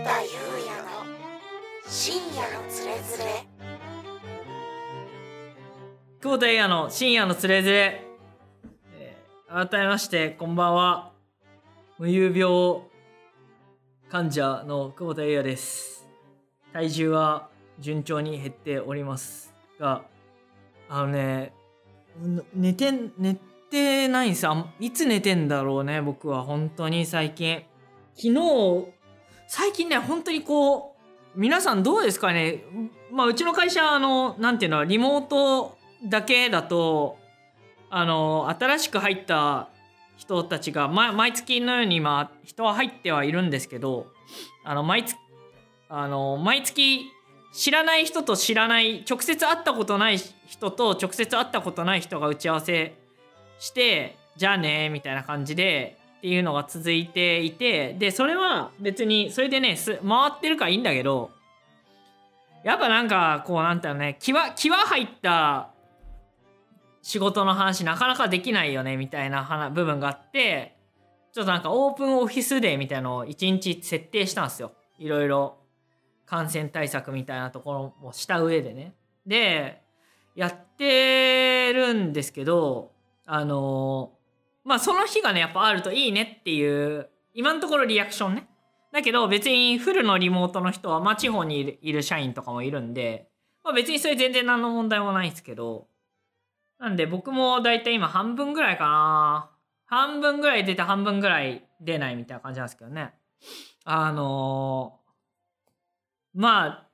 田裕也の深夜のつれづれ。久保田裕也の深夜のつれづれ、えー改めましてこんばんは。無遊病患者の久保田裕也です。体重は順調に減っておりますがあのね寝て寝てないんですよ。いつ寝てんだろうね僕は。本当に最近。昨日最近ね本当にこう皆さんどうですかね？まあうちの会社あのなんていうのリモートだけだとあの新しく入った人たちが、ま、毎月のように今人は入ってはいるんですけどあの毎月あの毎月知らない人と知らない直接会ったことない人と直接会ったことない人が打ち合わせしてじゃあねみたいな感じでっていうのが続いていてでそれは別にそれでね回ってるからいいんだけどやっぱなんかこうなんていうのね気は気は入った仕事の話なかなかできないよねみたいな話部分があってちょっとなんかオープンオフィスデーみたいのを1日設定したんですよ。いろいろ感染対策みたいなところもした上でね。でやってるんですけどあのまあその日がねやっぱあるといいねっていう今のところリアクションね。だけど別にフルのリモートの人は、まあ、地方にいる社員とかもいるんで、まあ、別にそれ全然何の問題もないんですけどなんで僕もだいたい今半分ぐらいかな。半分ぐらい出て半分ぐらい出ないみたいな感じなんですけどね。あのまあ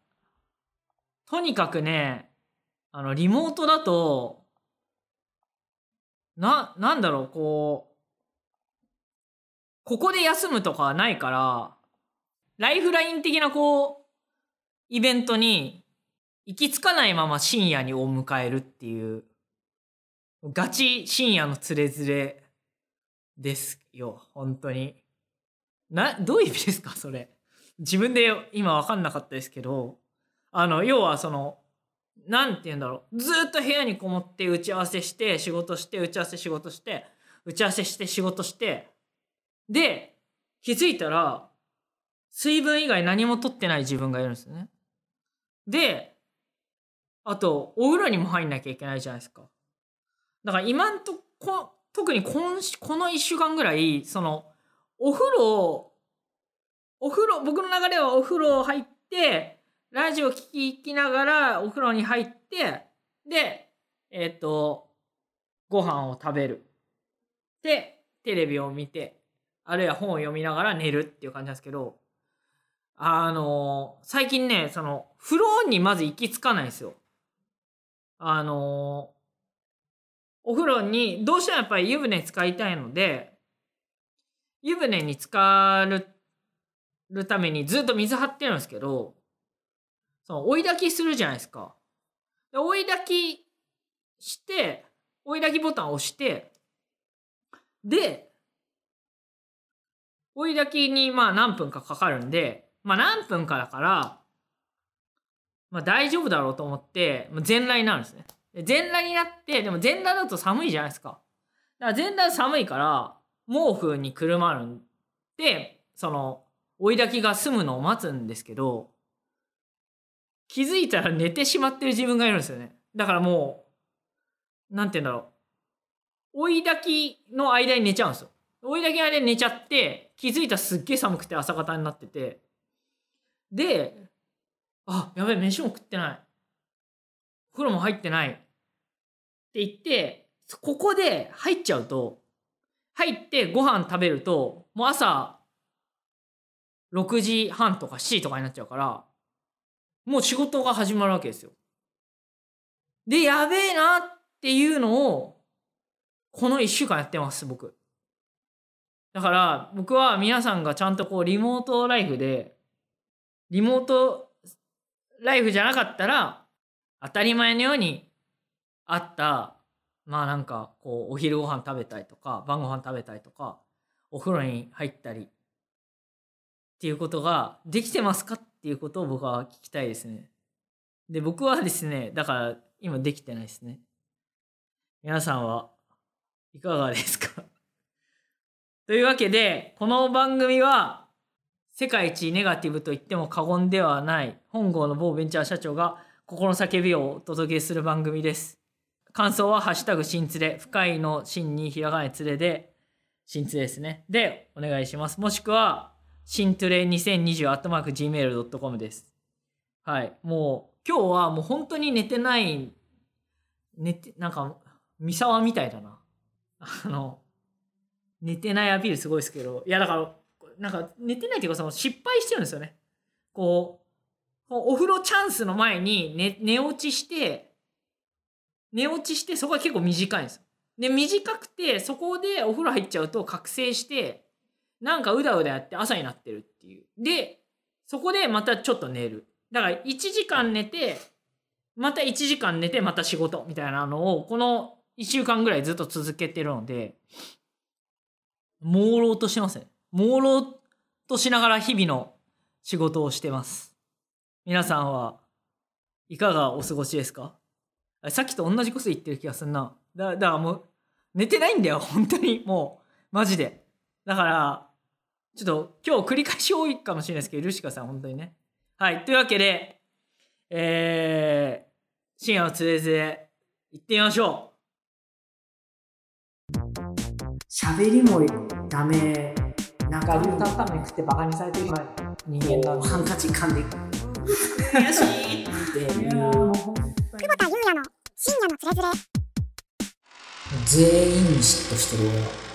とにかくねあのリモートだとななんだろうこうここで休むとかはないからライフライン的なこうイベントに行き着かないまま深夜にを迎えるっていうガチ深夜のつれづれですよ本当に。などういう意味ですかそれ。自分で今分かんなかったですけどあの要はそのなんて言うんだろうずっと部屋にこもって打ち合わせして仕事して打ち合わせ仕事して打ち合わせして仕事してで気づいたら水分以外何も取ってない自分がいるんですよね。であとお風呂にも入んなきゃいけないじゃないですか。だから今んとこ特に今しこの1週間ぐらいそのお風呂お風呂僕の流れはお風呂入ってラジオ聴きながらお風呂に入ってでえっ、とご飯を食べるでテレビを見てあるいは本を読みながら寝るっていう感じなんですけどあの最近ねその風呂にまず行き着かないんですよ。あのお風呂にどうしてもやっぱり湯船使いたいので湯船に浸かるためにずっと水張ってるんですけどその追い炊きするじゃないですか。で追い炊きして追い炊きボタンを押してで追い炊きにまあ何分かかかるんでまあ何分かだからまあ大丈夫だろうと思ってまあ全裸になるんですね。で全裸になってでも全裸だと寒いじゃないですか。だから全裸寒いから毛布にくるまるんでその追い炊きが済むのを待つんですけど気づいたら寝てしまってる自分がいるんですよね。だからもうなんて言うんだろう追い炊きの間に寝ちゃうんですよ。追い炊きの間に寝ちゃって気づいたらすっげえ寒くて朝方になっててであやべえ飯も食ってないお風呂も入ってないって言ってここで入っちゃうと入ってご飯食べるともう朝6時半とか7時とかになっちゃうからもう仕事が始まるわけですよ。でやべえなっていうのをこの1週間やってます僕。だから僕は皆さんがちゃんとこうリモートライフでリモートライフじゃなかったら当たり前のようにあったまあなんかこうお昼ご飯食べたりとか晩ご飯食べたりとかお風呂に入ったりっていうことができてますかっていうことを僕は聞きたいですね。で僕はですねだから今できてないですね。皆さんはいかがですか？というわけでこの番組は世界一ネガティブと言っても過言ではない本郷の某ベンチャー社長が心の叫びをお届けする番組です。感想はハッシュタグ新連れ、深いの新にひらがな連れで、新連れですね。で、お願いします。もしくは、新トレ2020アットマーク gmail.com です。はい。もう、今日はもう本当に寝てない、寝て、なんか、三沢みたいだな。あの、寝てないアピールすごいですけど、いやだから、なんか寝てないっていうかその失敗してるんですよね。こう、お風呂チャンスの前に寝寝落ちして、寝落ちしてそこが結構短いんですよ。で、短くてそこでお風呂入っちゃうと覚醒して、なんかうだうだやって朝になってるっていう。で、そこでまたちょっと寝る。だから1時間寝て、また1時間寝てまた仕事みたいなのをこの1週間ぐらいずっと続けてるので、朦朧としてますね。朦朧としながら日々の仕事をしてます。皆さんはいかがお過ごしですか？さっきと同じこと言ってる気がするな。だだからもう寝てないんだよ、本当に。もう、マジで。だから、ちょっと今日繰り返し多いかもしれないですけど、ルシカさん本当にね。はい。というわけで、えー、深夜のつれづれ、行ってみましょう。喋りもダメ。なんか、ルータンタンメン食ってバカにされてる人間なんで。ハンカチ噛んで、悔しいっていう。久保田裕也の深夜のつれづれ全員に嫉妬してる俺は。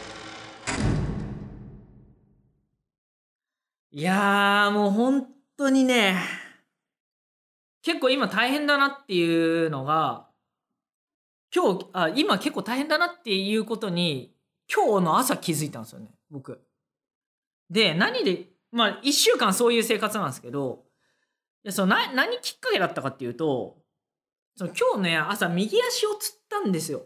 いやーもう本当にね、結構今大変だなっていうのが、今日、あ、今結構大変だなっていうことに、今日の朝気づいたんですよね、僕。で、何で、まあ一週間そういう生活なんですけど、でそのな何きっかけだったかっていうと、その今日ね、朝右足をつったんですよ。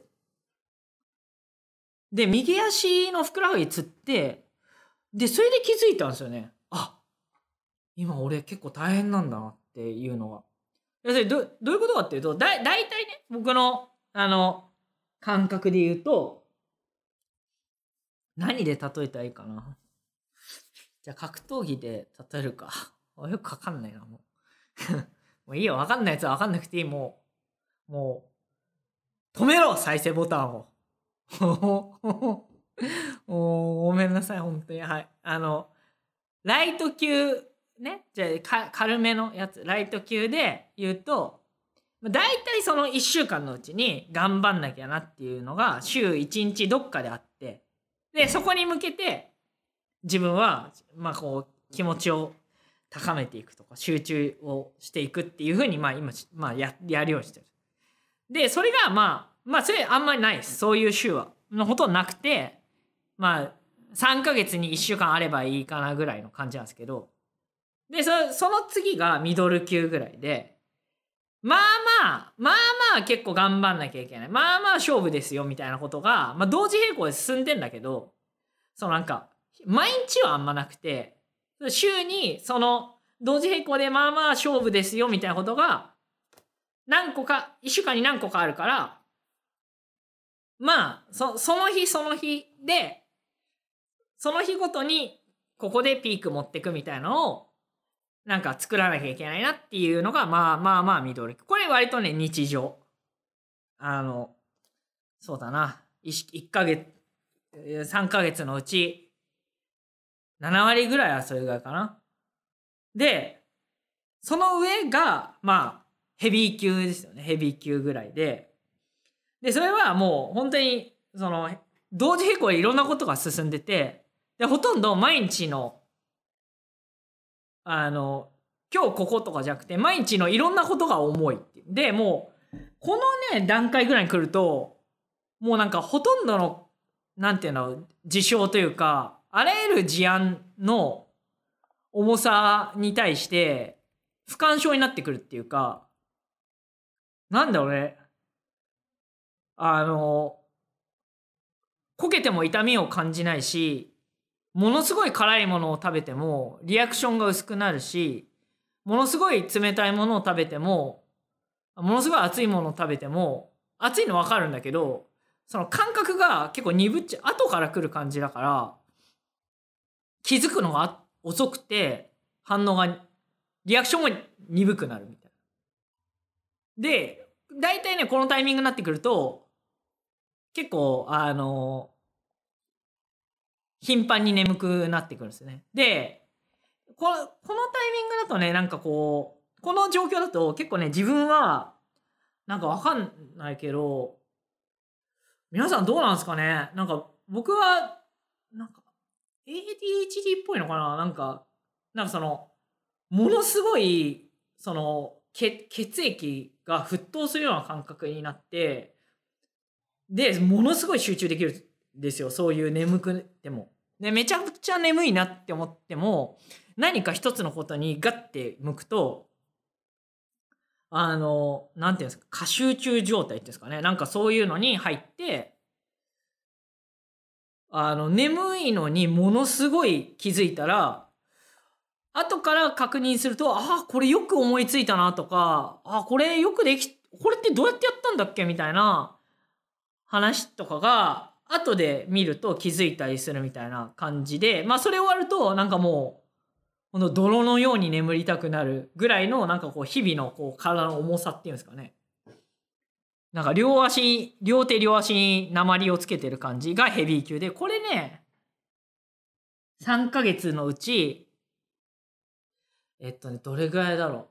で、右足のふくらはぎつって、で、それで気づいたんですよね。あ、今俺結構大変なんだなっていうのが。要するにどどういうことかっていうと、だだいたいね、僕の、あの、感覚で言うと、何で例えたらいいかな。じゃあ格闘技で例えるか。よくわかんないな、もう。もういいよ、わかんないやつはわかんなくていい、もう。もう、止めろ再生ボタンを。おごめんなさい、本当に。はい。あの、ライト級、ね、じゃあ軽めのやつ、ライト級で言うと、大体その1週間のうちに頑張んなきゃなっていうのが週1日どっかであって、で、そこに向けて自分は、まあこう、気持ちを高めていくとか、集中をしていくっていうふうに、まあ今、まあや、やるようにしてる。で、それがまあ、まあそれあんまりないです。そういう週は。のほとんどなくて、まあ、3ヶ月に1週間あればいいかなぐらいの感じなんですけど、で、その次がミドル級ぐらいで、まあまあ、まあまあ結構頑張んなきゃいけない。まあまあ勝負ですよみたいなことが、まあ同時並行で進んでんだけど、そのなんか、毎日はあんまなくて、週にその同時並行でまあまあ勝負ですよみたいなことが、何個か、一週間に何個かあるから、まあ、そその日その日で、その日ごとにここでピーク持ってくみたいのを、なんか作らなきゃいけないなっていうのが、まあまあまあミドル。これ割とね、日常。あの、そうだな。1, ヶ月、えー3ヶ月のうち、7割ぐらいはそれぐらいかな。で、その上が、まあ、ヘビー級ですよね。ヘビー級ぐらいで。で、それはもう本当に、その、同時並行でいろんなことが進んでて、で、ほとんど毎日の、あの、今日こことかじゃなくて、毎日のいろんなことが重いってい。で、もう、このね、段階ぐらいに来ると、もうなんかほとんどの、なんていうの、事象というか、あらゆる事案の重さに対して、不干渉になってくるっていうか、なんだろうね。あの、こけても痛みを感じないし、ものすごい辛いものを食べてもリアクションが薄くなるし、ものすごい冷たいものを食べても、ものすごい熱いものを食べても、熱いのわかるんだけど、その感覚が結構鈍っちゃ、後から来る感じだから、気づくのが遅くて、反応が、リアクションが鈍くなるみたいな。で、大体ね、このタイミングになってくると、結構、あの、頻繁に眠くなってくるんですよね。で、この、このタイミングだとね、なんかこう、この状況だと結構ね、自分は、なんかわかんないけど、皆さんどうなんですかね？なんか僕は、なんか ADHD っぽいのかな？なんか、なんかその、ものすごい、その、血液が沸騰するような感覚になってでものすごい集中できるですよそういう眠くても。でめちゃくちゃ眠いなって思っても何か一つのことにガッて向くとあのなんていうんですか過集中状態っていうんですかねなんかそういうのに入ってあの眠いのにものすごい気づいたら後から確認すると、ああ、これよく思いついたなとか、ああ、これよくでき、これってどうやってやったんだっけみたいな話とかが、後で見ると気づいたりするみたいな感じで、まあそれ終わると、なんかもう、この泥のように眠りたくなるぐらいの、なんかこう、日々のこう体の重さっていうんですかね。なんか両足、両手両足に鉛をつけてる感じがヘビー級で、これね、3ヶ月のうち、えっとね、どれぐらいだろ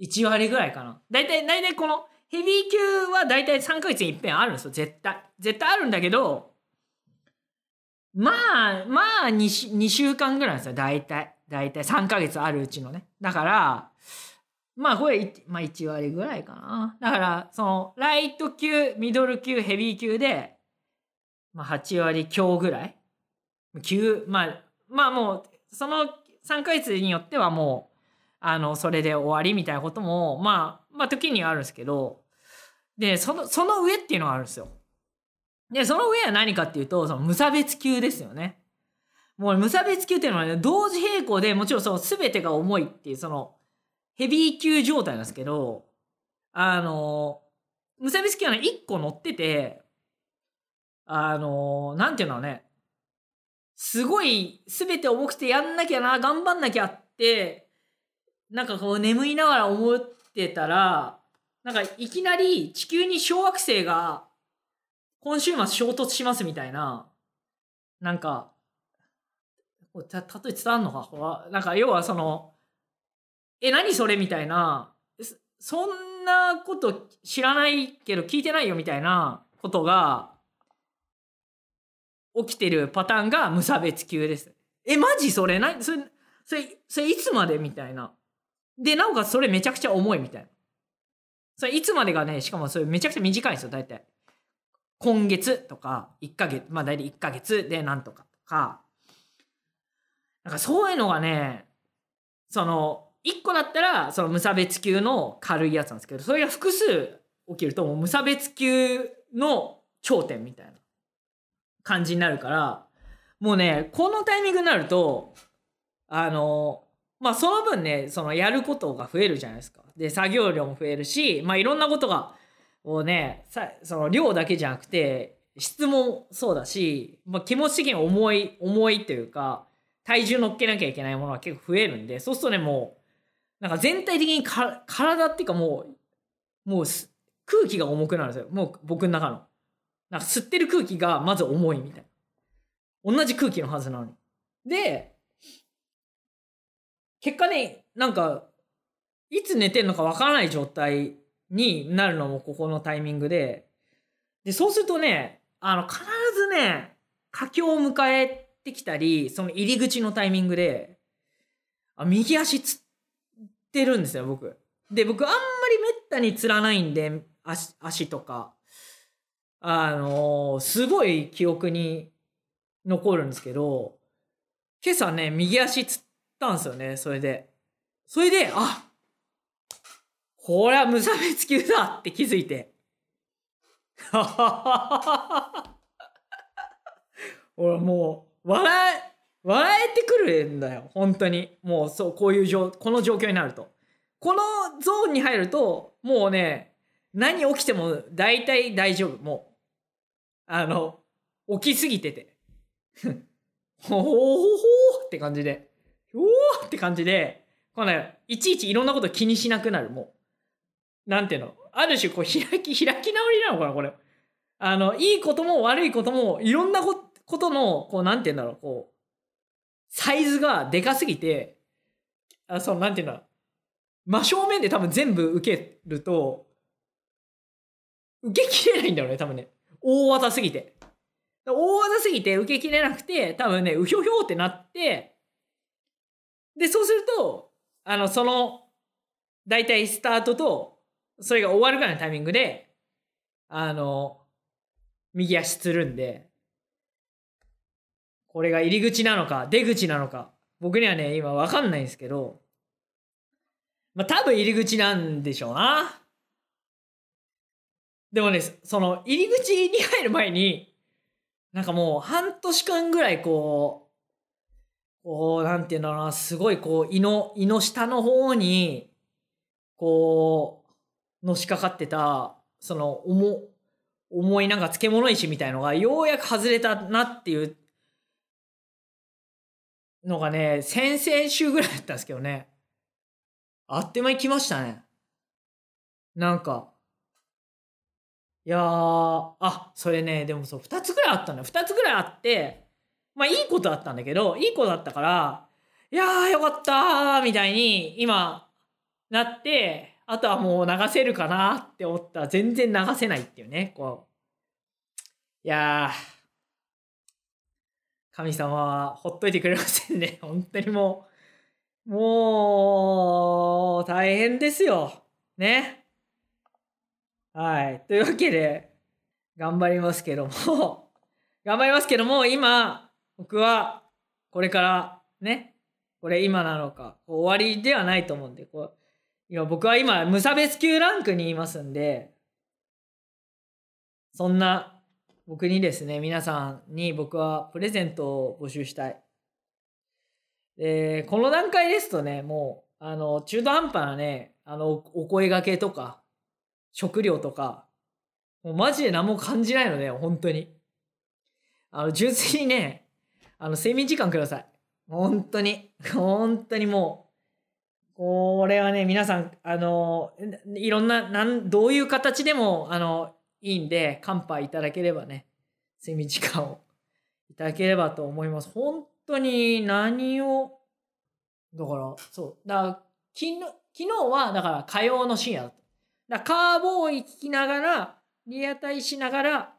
う。1割ぐらいかな。だいたい、だいたいこのヘビー級はだいたい3ヶ月に一遍あるんですよ、絶対。絶対あるんだけど、まあ、まあ2、2週間ぐらいなんですよ、だいたい。だいたい3ヶ月あるうちのね。だから、まあこれ、まあ1割ぐらいかな。だから、その、ライト級、ミドル級、ヘビー級で、まあ8割強ぐらい。級、まあ、まあもう、その3ヶ月によってはもう、あの、それで終わりみたいなことも、まあ、まあ、時にはあるんですけど、で、その、その上っていうのがあるんですよ。で、その上は何かっていうと、その無差別級ですよね。もう無差別級っていうのはね、同時並行でもちろんその全てが重いっていう、その、ヘビー級状態なんですけど、あの、無差別級はね、1個乗ってて、あの、なんていうのね、すごい全て重くてやんなきゃな頑張んなきゃってなんかこう眠いながら思ってたらなんかいきなり地球に小惑星が今週末衝突しますみたいななんかた例え伝わんのか？なんか要はそのえ何それみたいなそんなこと知らないけど聞いてないよみたいなことが起きてるパターンが無差別級です。え、マジそれ？なそれ、それ、それいつまで？みたいな。で、なおかつそれめちゃくちゃ重いみたいな。それいつまでがね、しかもそれめちゃくちゃ短いんですよ、大体。今月とか、1ヶ月、まあ大体1ヶ月でなんとかとか。なんかそういうのがね、その、1個だったら、その無差別級の軽いやつなんですけど、それが複数起きると、もう無差別級の頂点みたいな。感じになるからもうねこのタイミングになるとあのまあその分ねそのやることが増えるじゃないですか。で作業量も増えるしまあいろんなことがもうねさその量だけじゃなくて質もそうだし、まあ、気持ち的に重い重いというか体重乗っけなきゃいけないものが結構増えるんでそうするとねもうなんか全体的にか体っていうかもうもう空気が重くなるんですよもう僕の中の。なんか吸ってる空気がまず重いみたいな。同じ空気のはずなのに。で、結果ね、なんか、いつ寝てんのかわからない状態になるのもここのタイミングで、で、そうするとね、あの、必ずね、佳境を迎えてきたり、その入り口のタイミングで、あ右足つってるんですよ、僕。で、僕あんまりめったにつらないんで、足足とか。あのー、すごい記憶に残るんですけど、今朝ね、右足つったんですよね、それで。それで、あこれは無差別級だって気づいて。俺もう、笑え、笑えてくるんだよ、本当に。もう、そう、こういう状、この状況になると。このゾーンに入ると、もうね、何起きても大体大丈夫、もう。あの、起きすぎてて。ほほほほって感じで。おーって感じで、こうね、いちいちいろんなこと気にしなくなる、もう。なんていうの？ある種、こう、開き、開き直りなのかな、これ。あの、いいことも悪いことも、いろんなことの、こう、なんていうんだろう、こう、サイズがでかすぎて、あその、なんていうんだろう、真正面で多分全部受けると、受けきれないんだろうね、多分ね。大技すぎて。大技すぎて受けきれなくて、多分ね、うひょひょってなって、で、そうすると、あの、その、大体スタートと、それが終わるぐらいのタイミングで、あの、右足つるんで、これが入り口なのか、出口なのか、僕にはね、今わかんないんですけど、まあ多分入り口なんでしょうな。でもね、その入り口に入る前に、なんかもう半年間ぐらいこうう、こう、なんていうんだろうな、すごいこう、胃の、胃の下の方に、こう、のしかかってた、その、重、重いなんか漬物石みたいのが、ようやく外れたなっていうのがね、先々週ぐらいだったんですけどね。あっという間に来ましたね。なんか、いやー、あ、それね、でもそう、二つぐらいあったんだよ。二つぐらいあって、まあいいことだったんだけど、いいことだったから、いやーよかったーみたいに今なって、あとはもう流せるかなって思ったら全然流せないっていうね、こう。いやー、神様はほっといてくれませんね。本当にもう、もう、大変ですよ。ね。はい。というわけで、頑張りますけども 頑張りますけども、今、僕は、これから、ね、これ今なのか、終わりではないと思うんで、こう、今僕は今、無差別級ランクにいますんで、そんな僕にですね、皆さんに僕はプレゼントを募集したい。で、この段階ですとね、もう、あの、中途半端なね、あの、お声掛けとか、食料とか、もうマジで何も感じないので、本当に。あの、純粋にね、あの、睡眠時間ください。本当に。本当にもう、これはね、皆さん、あの、いろんな、なん、どういう形でも、あの、いいんで、乾杯いただければね、睡眠時間をいただければと思います。本当に何を、だから、そう。だから、昨日、昨日は、だから火曜の深夜だった。だカーボーイ聞きながら、リアタイしながら、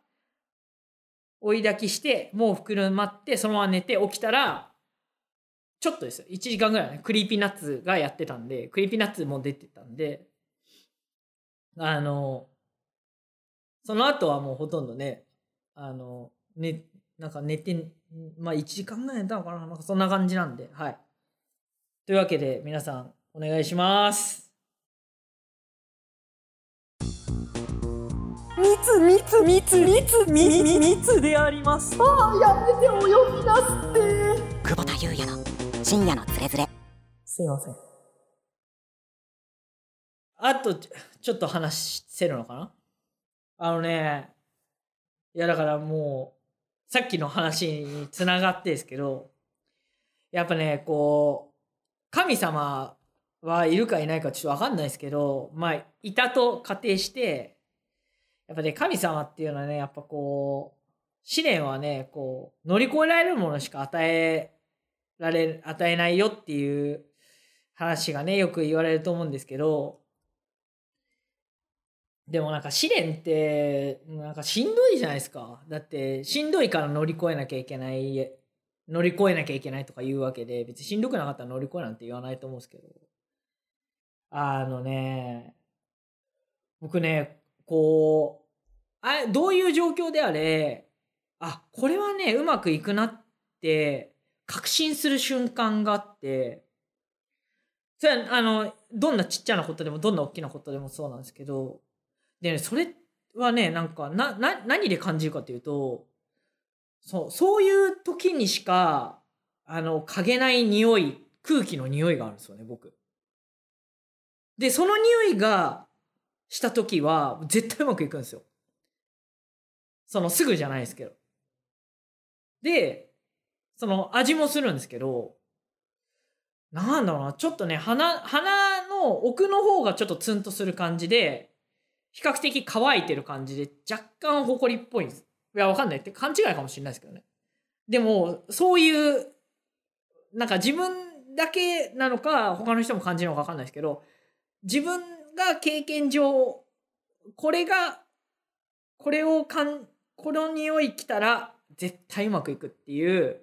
追い焚きして、もう袋待って、そのまま寝て起きたら、ちょっとですよ。1時間ぐらいね、 Creepy Nuts がやってたんで、 Creepy Nuts も出てたんで、あの、その後はもうほとんどね、あの、ね、なんか寝て、まあ1時間ぐらい寝たのかななんかそんな感じなんで、はい。というわけで皆さんお願いします。密密密密密密であります。ああやめてお呼びなすって。久保田裕也の深夜のつれづれすいません。あとちょっと話せるのかな？あのねいやだからもうさっきの話につながってですけどやっぱねこう神様はいるかいないかちょっと分かんないですけどまあいたと仮定してやっぱね、神様っていうのはね、やっぱこう、試練はね、こう、乗り越えられるものしか与えられ、与えないよっていう話がね、よく言われると思うんですけど、でもなんか試練って、なんかしんどいじゃないですか。だって、しんどいから乗り越えなきゃいけない、乗り越えなきゃいけないとか言うわけで、別にしんどくなかったら乗り越えなんて言わないと思うんですけど。あのね、僕ね、こう、あどういう状況であれ、あ、これはね、うまくいくなって確信する瞬間があって、それは、あの、どんなちっちゃなことでも、どんな大きなことでもそうなんですけど、でね、それはね、なんか、な、な、何で感じるかというと、そう、そういう時にしか、あの、嗅げない匂い、空気の匂いがあるんですよね、僕。で、その匂いがした時は絶対うまくいくんですよ。そのすぐじゃないですけど。で、その味もするんですけど、なんだろうな、ちょっとね、鼻、鼻の奥の方がちょっとツンとする感じで、比較的乾いてる感じで、若干ホコリっぽいんです。いや、わかんないって勘違いかもしれないですけどね。でも、そういう、なんか自分だけなのか、他の人も感じるのかわかんないですけど、自分が経験上、これが、これをかん、この匂い来たら絶対うまくいくっていう、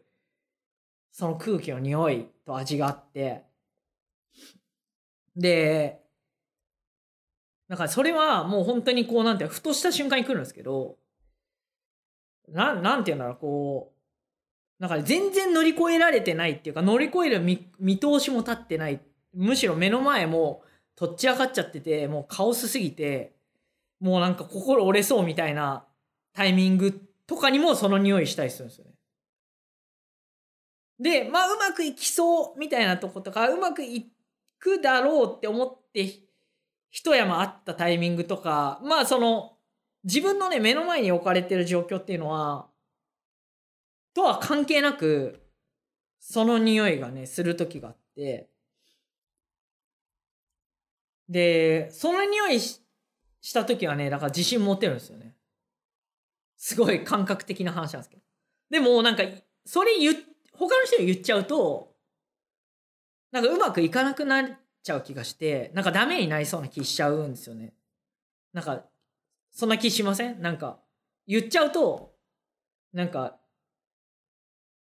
その空気の匂いと味があって、で、なんかそれはもう本当にこうなんてふとした瞬間に来るんですけど、な、なんていうんだろう、こう、なんか全然乗り越えられてないっていうか、乗り越える見見通しも立ってない。むしろ目の前もとっち上がっちゃってて、もうカオスすぎて、もうなんか心折れそうみたいなタイミングとかにもその匂いしたりするんですよね。で、まあうまくいきそうみたいなとことか、うまくいくだろうって思って一山あったタイミングとか、まあその自分のね目の前に置かれてる状況っていうのは、とは関係なく、その匂いがね、する時があって、で、その匂いしした時はね、だから自信持てるんですよね。すごい感覚的な話なんですけど。でもなんか、それ言、他の人に言っちゃうと、なんかうまくいかなくなっちゃう気がして、なんかダメになりそうな気しちゃうんですよね。なんか、そんな気しません？なんか、言っちゃうと、なんか、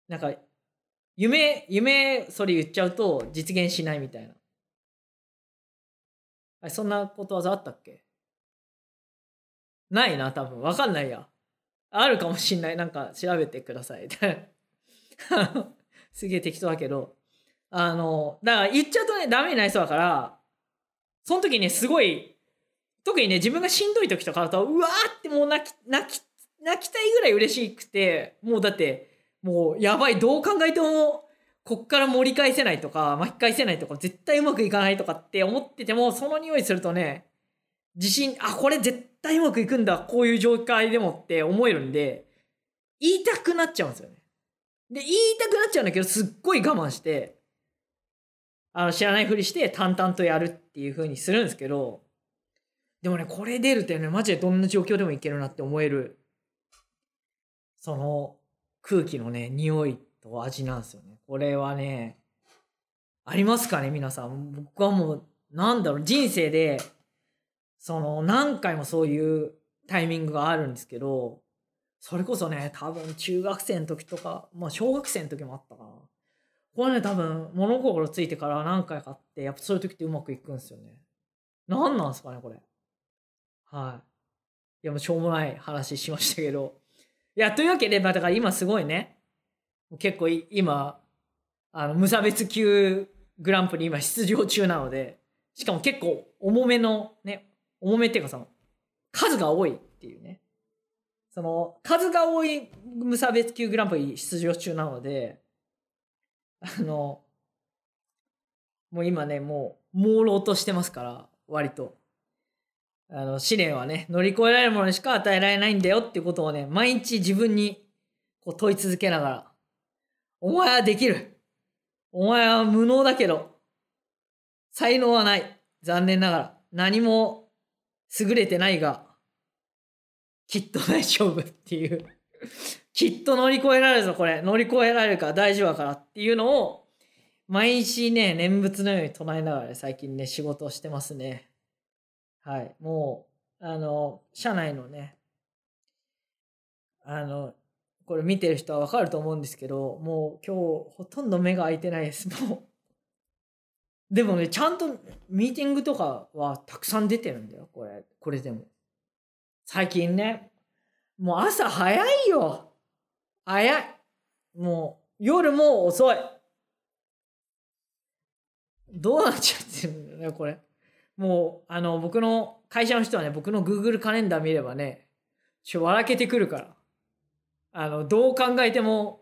なんか、夢、夢、それ言っちゃうと実現しないみたいな。あそんなことわざあったっけ？ないな、多分。わかんないや。あるかもしんない。なんか調べてください。すげえ適当だけど。あの、だから言っちゃうとね、ダメになりそうだから、その時ね、すごい、特にね、自分がしんどい時とかだと、うわーってもう泣き、泣き、泣きたいぐらい嬉しくて、もうだって、もうやばい、どう考えても、こっから盛り返せないとか、巻き返せないとか、絶対うまくいかないとかって思ってても、その匂いするとね、自信、あ、これ絶対うまくいくんだ、こういう状態でもって思えるんで、言いたくなっちゃうんですよね。で、言いたくなっちゃうんだけど、すっごい我慢して、あの、知らないふりして淡々とやるっていう風にするんですけど、でもね、これ出るってね、マジでどんな状況でもいけるなって思える、その空気のね、匂いと味なんですよね。これはね、ありますかね、皆さん。僕はもう、なんだろう、人生で、その、何回もそういうタイミングがあるんですけど、それこそね、多分中学生の時とか、まあ小学生の時もあったかな。これね、多分物心ついてから何回かあって、やっぱそういう時ってうまくいくんですよね。何なんですかね、これ。はい。いや、もうしょうもない話しましたけど。いや、というわけで、まあだから今すごいね、結構今、あの、無差別級グランプリ今出場中なので、しかも結構重めのね、重めっていうかその、数が多いっていうね。その、数が多い無差別級グランプリ出場中なので、あの、もう今ね、もう、朦朧としてますから、割と。あの、試練はね、乗り越えられるものにしか与えられないんだよっていうことをね、毎日自分にこう問い続けながら、お前はできる。お前は無能だけど、才能はない。残念ながら。何も優れてないが、きっと大丈夫っていう。きっと乗り越えられるぞ、これ。乗り越えられるから大丈夫だからっていうのを、毎日ね、念仏のように唱えながら、ね、最近ね、仕事をしてますね。はい。もう、あの、社内のね、あの、これ見てる人はわかると思うんですけど、もう今日ほとんど目が開いてないです。もう。でもね、ちゃんとミーティングとかはたくさん出てるんだよ、これ。これでも。最近ね、もう朝早いよ。早い。もう夜も遅い。どうなっちゃってるんだよね、これ。もう、あの、僕の会社の人はね、僕の Google カレンダー見ればね、ちょ、笑けてくるから。あの、どう考えても、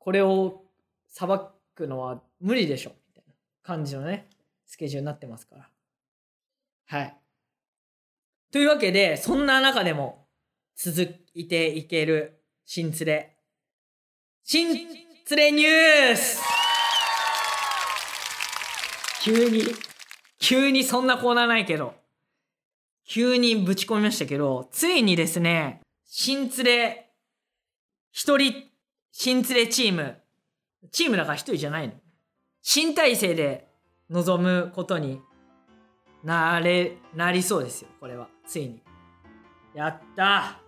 これを裁くのは無理でしょ、みたいな感じのね、スケジュールになってますから。はい。というわけで、そんな中でも続いていける新連れ。新連れニュース急に急にそんなコーナーないけど急にぶち込みましたけどついにですね新連れ一人新連れチーム。チームだから一人じゃないの。新体制で臨むことになれなりそうですよこれは。ついに。やった。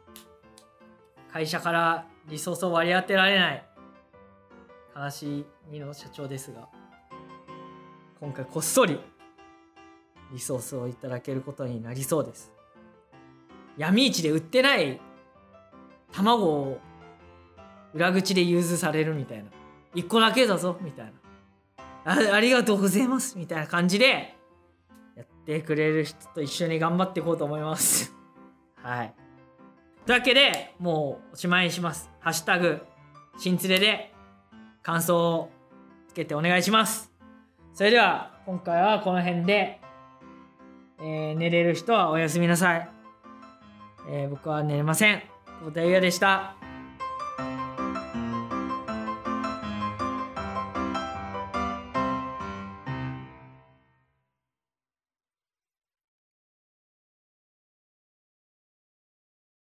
会社からリソースを割り当てられない。悲しいの社長ですが。今回こっそりリソースをいただけることになりそうです。闇市で売ってない卵を裏口で融通されるみたいな。1個だけだぞみたいな。あありがとうございますみたいな感じでやってくれる人と一緒に頑張っていこうと思います。はい。というわけでもうおしまいにします。ハッシュタグ新連れで感想をつけてお願いします。それでは今回はこの辺で、えー寝れる人はおやすみなさい、えー僕は寝れません。久保田裕也でした。